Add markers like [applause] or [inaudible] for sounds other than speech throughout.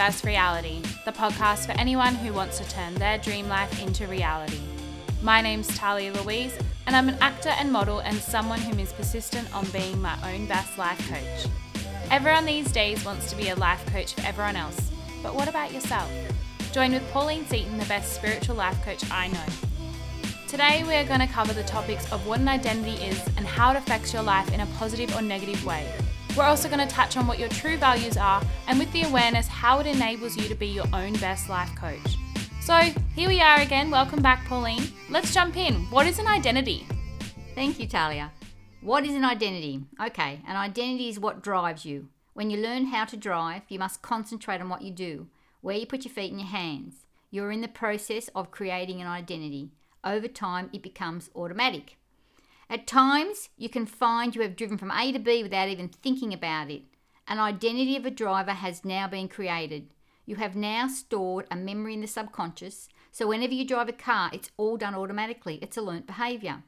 Best Reality, the podcast for anyone who wants to turn their dream life into reality. My name's Talia Louise, and I'm an actor and model and someone who is persistent on being my own best life coach. Everyone these days wants to be a life coach for everyone else, but what about yourself? Join with Pauline Seaton, the best spiritual life coach I know. Today, we are going to cover the topics of what an identity is and how it affects your life in a positive or negative way. We're also going to touch on what your true values are and, with the awareness, how it enables you to be your own best life coach. So, here we are again. Welcome back, Pauline. Let's jump in. What is an identity? Thank you, Talia. What is an identity? Okay, an identity is what drives you. When you learn how to drive, you must concentrate on what you do, where you put your feet and your hands. You're in the process of creating an identity over time it becomes automatic. At times, you can find you have driven from A to B without even thinking about it. An identity of a driver has now been created. You have now stored a memory in the subconscious, so whenever you drive a car, it's all done automatically. It's a learnt behaviour.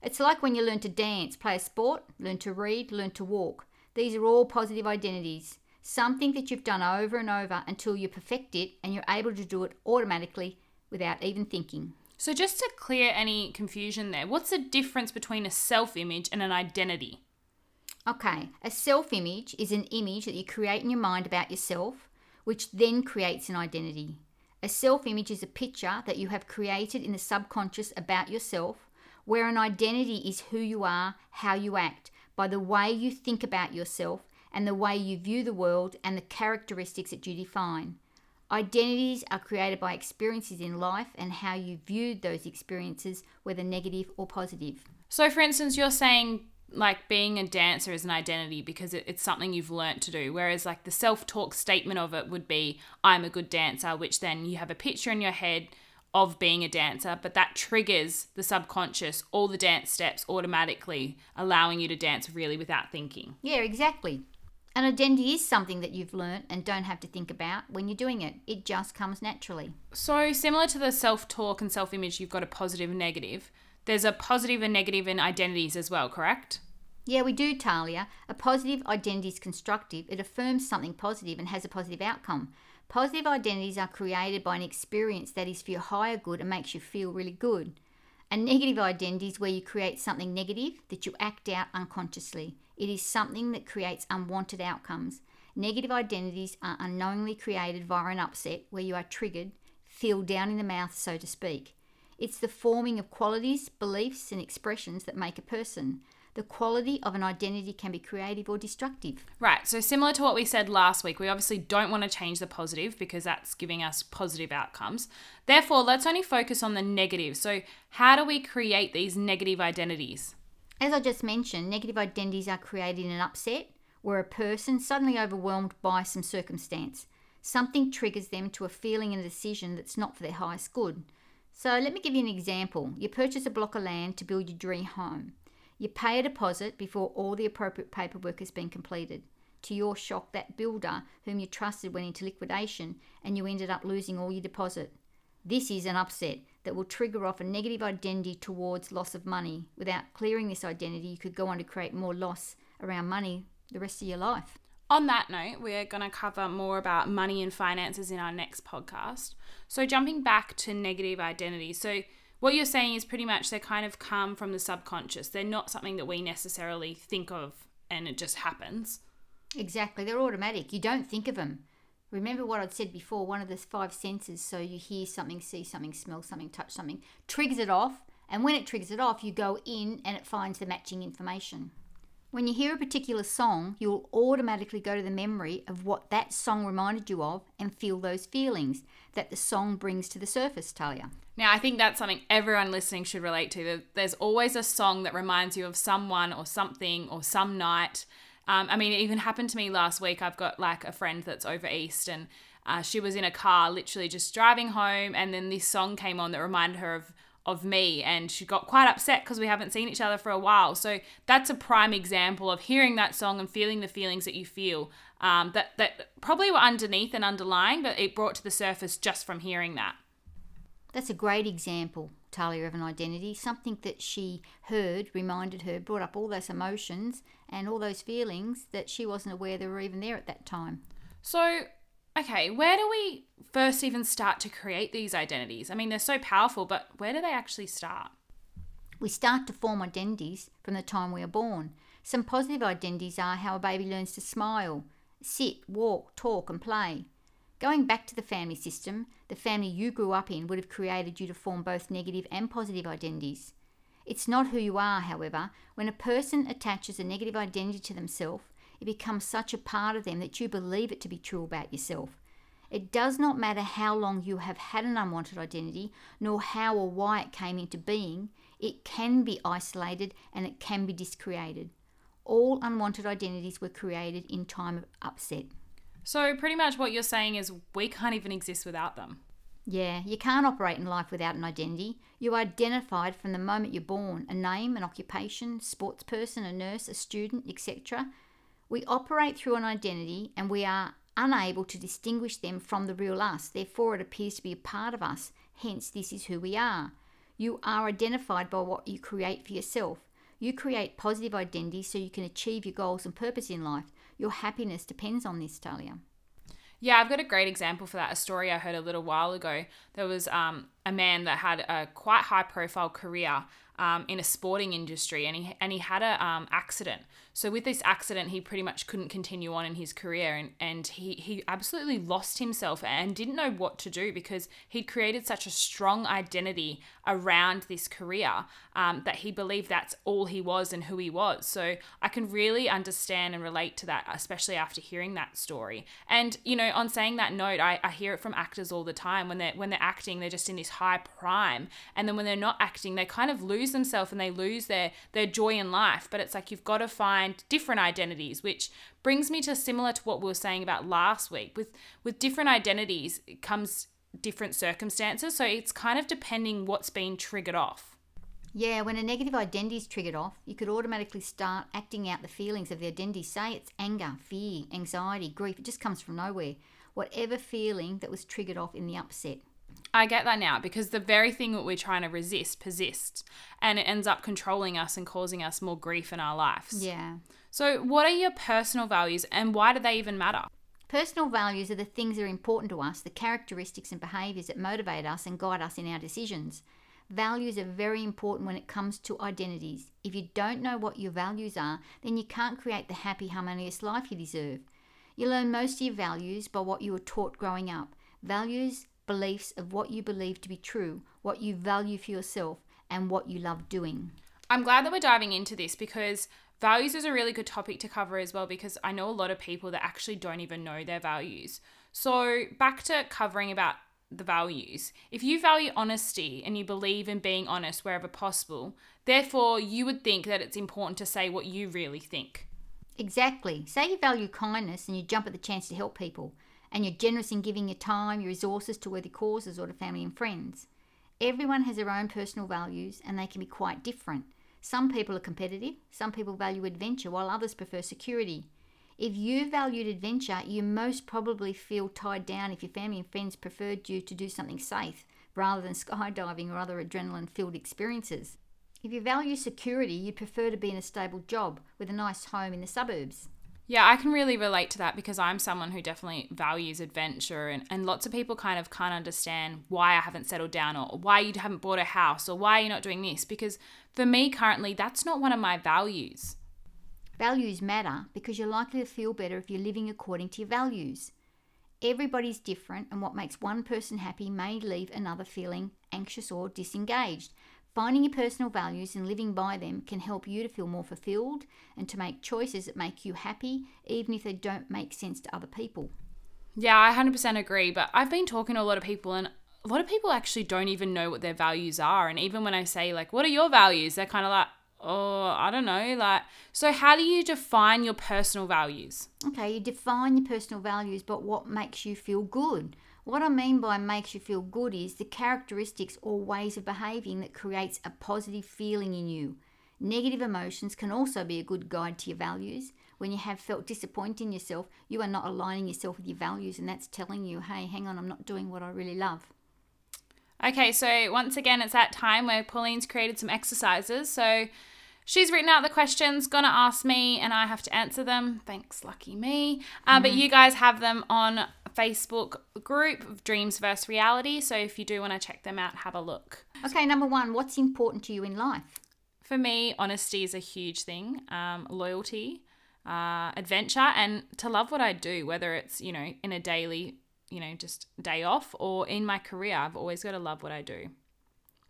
It's like when you learn to dance, play a sport, learn to read, learn to walk. These are all positive identities. Something that you've done over and over until you perfect it and you're able to do it automatically without even thinking. So, just to clear any confusion there, what's the difference between a self image and an identity? Okay, a self image is an image that you create in your mind about yourself, which then creates an identity. A self image is a picture that you have created in the subconscious about yourself, where an identity is who you are, how you act, by the way you think about yourself and the way you view the world and the characteristics that you define. Identities are created by experiences in life and how you viewed those experiences, whether negative or positive. So, for instance, you're saying like being a dancer is an identity because it's something you've learnt to do. Whereas, like the self talk statement of it would be, I'm a good dancer, which then you have a picture in your head of being a dancer, but that triggers the subconscious, all the dance steps automatically, allowing you to dance really without thinking. Yeah, exactly. An identity is something that you've learnt and don't have to think about when you're doing it. It just comes naturally. So, similar to the self talk and self image, you've got a positive and negative. There's a positive and negative in identities as well, correct? Yeah, we do, Talia. A positive identity is constructive. It affirms something positive and has a positive outcome. Positive identities are created by an experience that is for your higher good and makes you feel really good. A negative identity is where you create something negative that you act out unconsciously. It is something that creates unwanted outcomes. Negative identities are unknowingly created via an upset where you are triggered, feel down in the mouth, so to speak. It's the forming of qualities, beliefs, and expressions that make a person. The quality of an identity can be creative or destructive. Right. So, similar to what we said last week, we obviously don't want to change the positive because that's giving us positive outcomes. Therefore, let's only focus on the negative. So, how do we create these negative identities? As I just mentioned, negative identities are created in an upset where a person suddenly overwhelmed by some circumstance. Something triggers them to a feeling and a decision that's not for their highest good. So let me give you an example. You purchase a block of land to build your dream home. You pay a deposit before all the appropriate paperwork has been completed. To your shock, that builder, whom you trusted, went into liquidation and you ended up losing all your deposit. This is an upset that will trigger off a negative identity towards loss of money. Without clearing this identity, you could go on to create more loss around money the rest of your life. On that note, we're going to cover more about money and finances in our next podcast. So, jumping back to negative identity. So, what you're saying is pretty much they kind of come from the subconscious. They're not something that we necessarily think of and it just happens. Exactly. They're automatic. You don't think of them. Remember what I'd said before one of the five senses. So you hear something, see something, smell something, touch something, triggers it off. And when it triggers it off, you go in and it finds the matching information. When you hear a particular song, you'll automatically go to the memory of what that song reminded you of and feel those feelings that the song brings to the surface, Talia. Now, I think that's something everyone listening should relate to. There's always a song that reminds you of someone or something or some night um, I mean, it even happened to me last week. I've got like a friend that's over east, and uh, she was in a car, literally just driving home, and then this song came on that reminded her of of me, and she got quite upset because we haven't seen each other for a while. So that's a prime example of hearing that song and feeling the feelings that you feel. Um, that that probably were underneath and underlying, but it brought to the surface just from hearing that. That's a great example, Talia, of an identity. Something that she heard reminded her, brought up all those emotions and all those feelings that she wasn't aware they were even there at that time. So, Okay, where do we first even start to create these identities? I mean, they're so powerful, but where do they actually start? We start to form identities from the time we are born. Some positive identities are how a baby learns to smile, sit, walk, talk, and play. Going back to the family system, the family you grew up in would have created you to form both negative and positive identities. It's not who you are, however. When a person attaches a negative identity to themselves, it becomes such a part of them that you believe it to be true about yourself. It does not matter how long you have had an unwanted identity, nor how or why it came into being, it can be isolated and it can be discreated. All unwanted identities were created in time of upset. So, pretty much what you're saying is we can't even exist without them. Yeah, you can't operate in life without an identity. You are identified from the moment you're born a name, an occupation, sports person, a nurse, a student, etc. We operate through an identity and we are unable to distinguish them from the real us. Therefore, it appears to be a part of us. Hence, this is who we are. You are identified by what you create for yourself. You create positive identities so you can achieve your goals and purpose in life. Your happiness depends on this, Talia. Yeah, I've got a great example for that. A story I heard a little while ago. There was um, a man that had a quite high profile career um, in a sporting industry, and he and he had an um, accident. So with this accident, he pretty much couldn't continue on in his career, and and he he absolutely lost himself and didn't know what to do because he'd created such a strong identity around this career um, that he believed that's all he was and who he was. So I can really understand and relate to that, especially after hearing that story. And you know, on saying that note, I, I hear it from actors all the time when they're when they're acting, they're just in this high prime, and then when they're not acting, they kind of lose themselves and they lose their their joy in life but it's like you've got to find different identities which brings me to similar to what we were saying about last week with with different identities comes different circumstances so it's kind of depending what's been triggered off yeah, when a negative identity is triggered off, you could automatically start acting out the feelings of the identity. Say it's anger, fear, anxiety, grief. It just comes from nowhere. Whatever feeling that was triggered off in the upset. I get that now because the very thing that we're trying to resist persists and it ends up controlling us and causing us more grief in our lives. Yeah. So, what are your personal values and why do they even matter? Personal values are the things that are important to us, the characteristics and behaviours that motivate us and guide us in our decisions. Values are very important when it comes to identities. If you don't know what your values are, then you can't create the happy, harmonious life you deserve. You learn most of your values by what you were taught growing up. Values beliefs of what you believe to be true, what you value for yourself, and what you love doing. I'm glad that we're diving into this because values is a really good topic to cover as well because I know a lot of people that actually don't even know their values. So, back to covering about the values. If you value honesty and you believe in being honest wherever possible, therefore you would think that it's important to say what you really think. Exactly. Say you value kindness and you jump at the chance to help people and you're generous in giving your time, your resources to worthy causes or to family and friends. Everyone has their own personal values and they can be quite different. Some people are competitive, some people value adventure, while others prefer security. If you valued adventure, you most probably feel tied down if your family and friends preferred you to do something safe rather than [laughs] skydiving or other adrenaline filled experiences. If you value security, you prefer to be in a stable job with a nice home in the suburbs. Yeah, I can really relate to that because I'm someone who definitely values adventure, and, and lots of people kind of can't understand why I haven't settled down or why you haven't bought a house or why you're not doing this. Because for me, currently, that's not one of my values. Values matter because you're likely to feel better if you're living according to your values. Everybody's different, and what makes one person happy may leave another feeling anxious or disengaged. Finding your personal values and living by them can help you to feel more fulfilled and to make choices that make you happy, even if they don't make sense to other people. Yeah, I 100% agree. But I've been talking to a lot of people, and a lot of people actually don't even know what their values are. And even when I say, like, what are your values? They're kind of like, oh, I don't know. Like, so how do you define your personal values? Okay, you define your personal values, but what makes you feel good? What I mean by makes you feel good is the characteristics or ways of behaving that creates a positive feeling in you. Negative emotions can also be a good guide to your values. When you have felt disappointed in yourself, you are not aligning yourself with your values, and that's telling you, hey, hang on, I'm not doing what I really love. Okay, so once again, it's that time where Pauline's created some exercises. So She's written out the questions, gonna ask me, and I have to answer them. Thanks, lucky me. Uh, mm But you guys have them on Facebook group Dreams vs. Reality. So if you do want to check them out, have a look. Okay, number one, what's important to you in life? For me, honesty is a huge thing. Um, loyalty, uh, adventure, and to love what I do, whether it's you know in a daily, you know, just day off or in my career. I've always got to love what I do.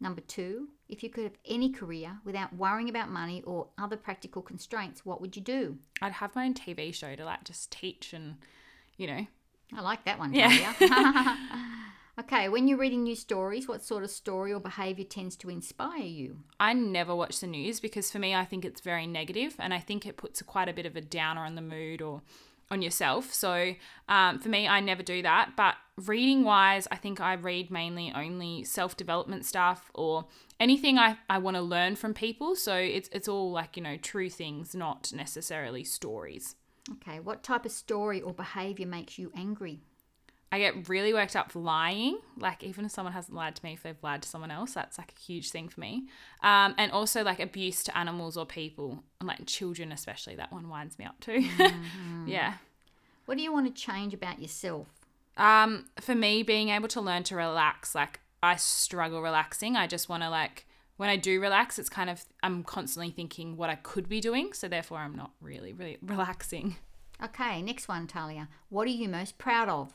Number two, if you could have any career without worrying about money or other practical constraints, what would you do? I'd have my own TV show to like just teach and, you know. I like that one, Yeah. [laughs] [laughs] Okay, when you're reading news stories, what sort of story or behaviour tends to inspire you? I never watch the news because for me, I think it's very negative and I think it puts quite a bit of a downer on the mood or on yourself. So um, for me, I never do that. But reading wise, I think I read mainly only self development stuff or anything I, I want to learn from people. So it's, it's all like, you know, true things, not necessarily stories. Okay, what type of story or behaviour makes you angry? I get really worked up for lying. Like even if someone hasn't lied to me, if they've lied to someone else, that's like a huge thing for me. Um, and also like abuse to animals or people, and like children especially. That one winds me up too. [laughs] yeah. What do you want to change about yourself? Um, for me, being able to learn to relax, like I struggle relaxing. I just want to like when I do relax, it's kind of I'm constantly thinking what I could be doing, so therefore I'm not really really [laughs] relaxing. Okay, next one, Talia. What are you most proud of?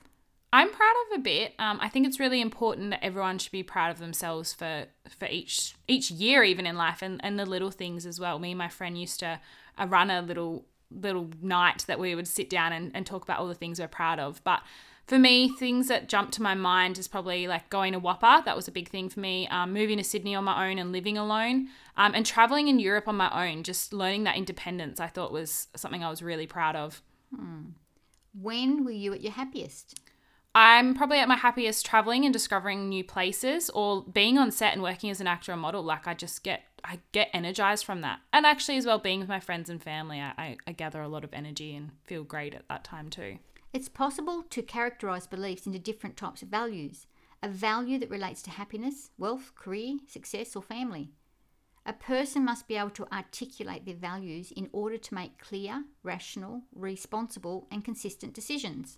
I'm proud of a bit. Um, I think it's really important that everyone should be proud of themselves for for each each year, even in life, and, and the little things as well. Me and my friend used to uh, run a little little night that we would sit down and, and talk about all the things we're proud of. But for me, things that jump to my mind is probably like going to Whopper. That was a big thing for me. Um, moving to Sydney on my own and living alone, um, and traveling in Europe on my own. Just learning that independence, I thought was something I was really proud of. When were you at your happiest? I'm probably at my happiest traveling and discovering new places or being on set and working as an actor or model. Like I just get I get energized from that. And actually as well being with my friends and family, I, I gather a lot of energy and feel great at that time too. It's possible to characterize beliefs into different types of values. A value that relates to happiness, wealth, career, success, or family. A person must be able to articulate their values in order to make clear, rational, responsible, and consistent decisions.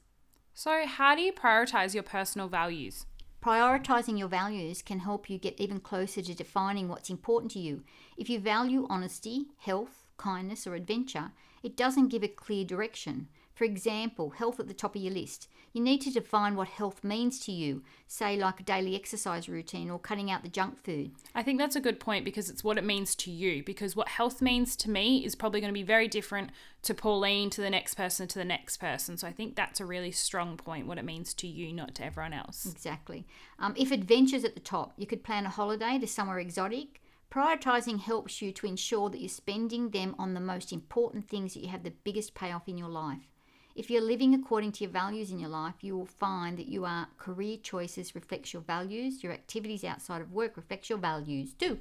So how do you prioritize your personal values? Prioritizing your values can help you get even closer to defining what's important to you. If you value honesty, health, kindness, or adventure, it doesn't give a clear direction. For example, health at the top of your list. You need to define what health means to you, say, like a daily exercise routine or cutting out the junk food. I think that's a good point because it's what it means to you. Because what health means to me is probably going to be very different to Pauline, to the next person, to the next person. So I think that's a really strong point, what it means to you, not to everyone else. Exactly. Um, if adventure's at the top, you could plan a holiday to somewhere exotic. Prioritizing helps you to ensure that you're spending them on the most important things that you have the biggest payoff in your life. If you're living according to your values in your life, you will find that your career choices reflects your values, your activities outside of work reflects your values too.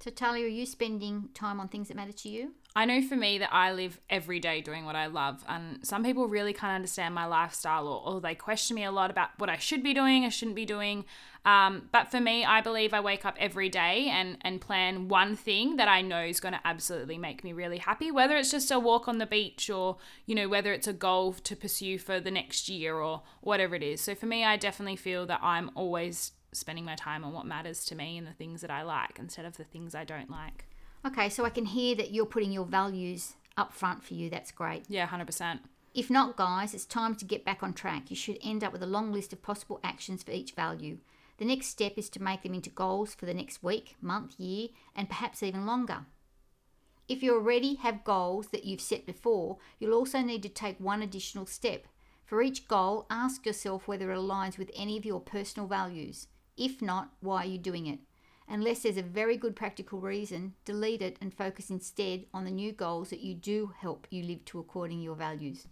So Talia, are you spending time on things that matter to you? I know for me that I live every day doing what I love, and some people really can't understand my lifestyle, or, or they question me a lot about what I should be doing, I shouldn't be doing. Um, but for me, I believe I wake up every day and and plan one thing that I know is going to absolutely make me really happy, whether it's just a walk on the beach, or you know whether it's a goal to pursue for the next year, or whatever it is. So for me, I definitely feel that I'm always spending my time on what matters to me and the things that I like instead of the things I don't like. Okay, so I can hear that you're putting your values up front for you. That's great. Yeah, 100%. If not, guys, it's time to get back on track. You should end up with a long list of possible actions for each value. The next step is to make them into goals for the next week, month, year, and perhaps even longer. If you already have goals that you've set before, you'll also need to take one additional step. For each goal, ask yourself whether it aligns with any of your personal values. If not, why are you doing it? Unless there's a very good practical reason, delete it and focus instead on the new goals that you do help you live to according your values.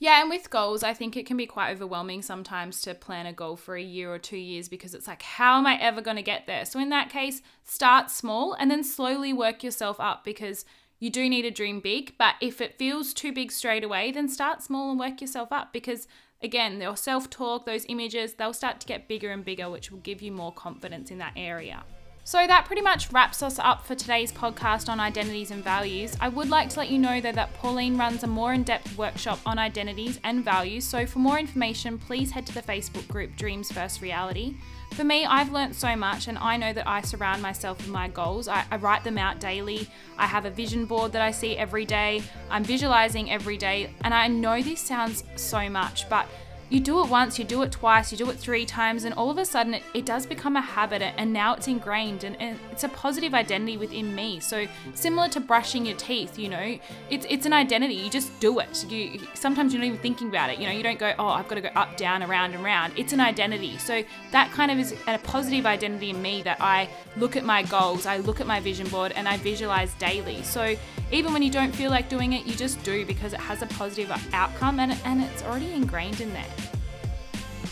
Yeah, and with goals, I think it can be quite overwhelming sometimes to plan a goal for a year or two years because it's like, how am I ever going to get there? So, in that case, start small and then slowly work yourself up because you do need to dream big. But if it feels too big straight away, then start small and work yourself up because, again, your self talk, those images, they'll start to get bigger and bigger, which will give you more confidence in that area. So that pretty much wraps us up for today's podcast on identities and values. I would like to let you know though that Pauline runs a more in-depth workshop on identities and values. So for more information, please head to the Facebook group Dreams vs Reality. For me, I've learnt so much, and I know that I surround myself with my goals. I, I, write them out daily. I have a vision board that I see every day. I'm visualizing every day, and I know this sounds so much, but you do it once, you do it twice, you do it three times, and all of a sudden it, it does become a habit and now it's ingrained and, and, it's a positive identity within me. So similar to brushing your teeth, you know, it's it's an identity. You just do it. You sometimes you're not even thinking about it. You know, you don't go, oh, I've got to go up, down, around, and round. It's an identity. So that kind of is a positive identity in me that I look at my goals, I look at my vision board, and I visualize daily. So even when you don't feel like doing it, you just do because it has a positive outcome and, and it's already ingrained in there.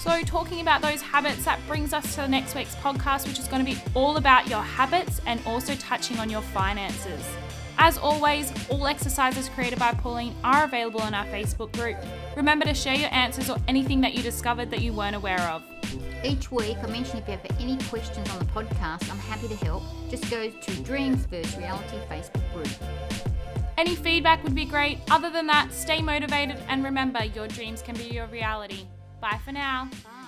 So, talking about those habits, that brings us to the next week's podcast, which is going to be all about your habits and also touching on your finances. As always, all exercises created by Pauline are available in our Facebook group. Remember to share your answers or anything that you discovered that you weren't aware of. Each week, I mention if you have any questions on the podcast, I'm happy to help. Just go to Dreams vs Reality Facebook group. Any feedback would be great. Other than that, stay motivated and remember your dreams can be your reality. Bye for now. Bye.